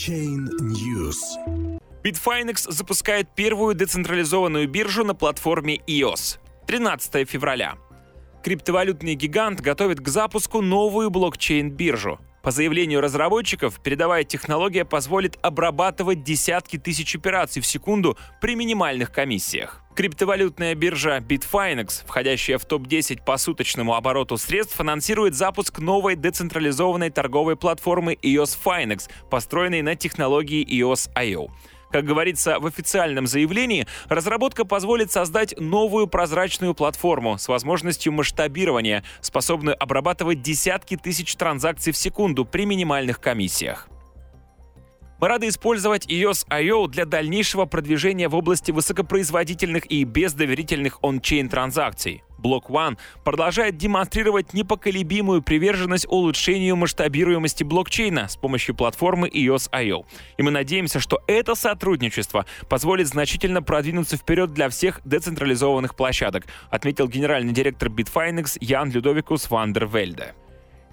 Blockchain News. Bitfinex запускает первую децентрализованную биржу на платформе EOS. 13 февраля. Криптовалютный гигант готовит к запуску новую блокчейн-биржу. По заявлению разработчиков, передовая технология позволит обрабатывать десятки тысяч операций в секунду при минимальных комиссиях. Криптовалютная биржа Bitfinex, входящая в топ-10 по суточному обороту средств, анонсирует запуск новой децентрализованной торговой платформы EOS Finex, построенной на технологии EOS.io. Как говорится в официальном заявлении, разработка позволит создать новую прозрачную платформу с возможностью масштабирования, способную обрабатывать десятки тысяч транзакций в секунду при минимальных комиссиях. Мы рады использовать EOS.io для дальнейшего продвижения в области высокопроизводительных и бездоверительных он-чейн транзакций. Block One продолжает демонстрировать непоколебимую приверженность улучшению масштабируемости блокчейна с помощью платформы EOS.io. И мы надеемся, что это сотрудничество позволит значительно продвинуться вперед для всех децентрализованных площадок, отметил генеральный директор Bitfinex Ян Людовикус Вандервельде.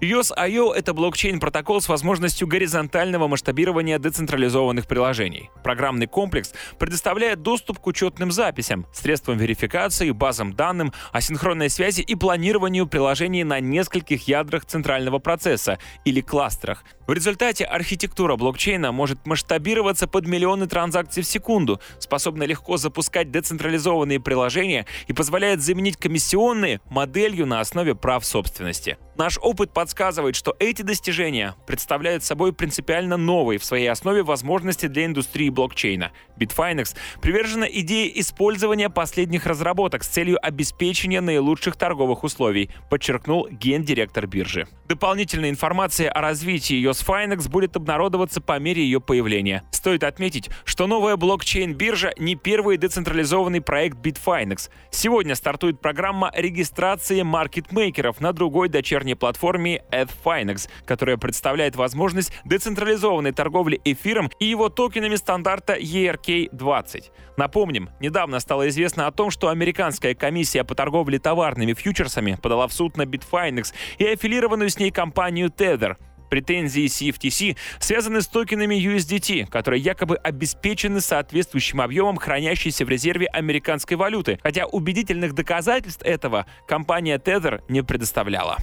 EOS.io — это блокчейн-протокол с возможностью горизонтального масштабирования децентрализованных приложений. Программный комплекс предоставляет доступ к учетным записям, средствам верификации, базам данным, асинхронной связи и планированию приложений на нескольких ядрах центрального процесса или кластерах. В результате архитектура блокчейна может масштабироваться под миллионы транзакций в секунду, способна легко запускать децентрализованные приложения и позволяет заменить комиссионные моделью на основе прав собственности. Наш опыт подсказывает, что эти достижения представляют собой принципиально новые в своей основе возможности для индустрии блокчейна. Bitfinex привержена идее использования последних разработок с целью обеспечения наилучших торговых условий, подчеркнул гендиректор биржи. Дополнительная информация о развитии EOS будет обнародоваться по мере ее появления. Стоит отметить, что новая блокчейн-биржа не первый децентрализованный проект Bitfinex. Сегодня стартует программа регистрации маркетмейкеров на другой дочерней дочерней платформе AdFinex, которая представляет возможность децентрализованной торговли эфиром и его токенами стандарта ERK-20. Напомним, недавно стало известно о том, что американская комиссия по торговле товарными фьючерсами подала в суд на Bitfinex и аффилированную с ней компанию Tether. Претензии CFTC связаны с токенами USDT, которые якобы обеспечены соответствующим объемом хранящейся в резерве американской валюты, хотя убедительных доказательств этого компания Tether не предоставляла.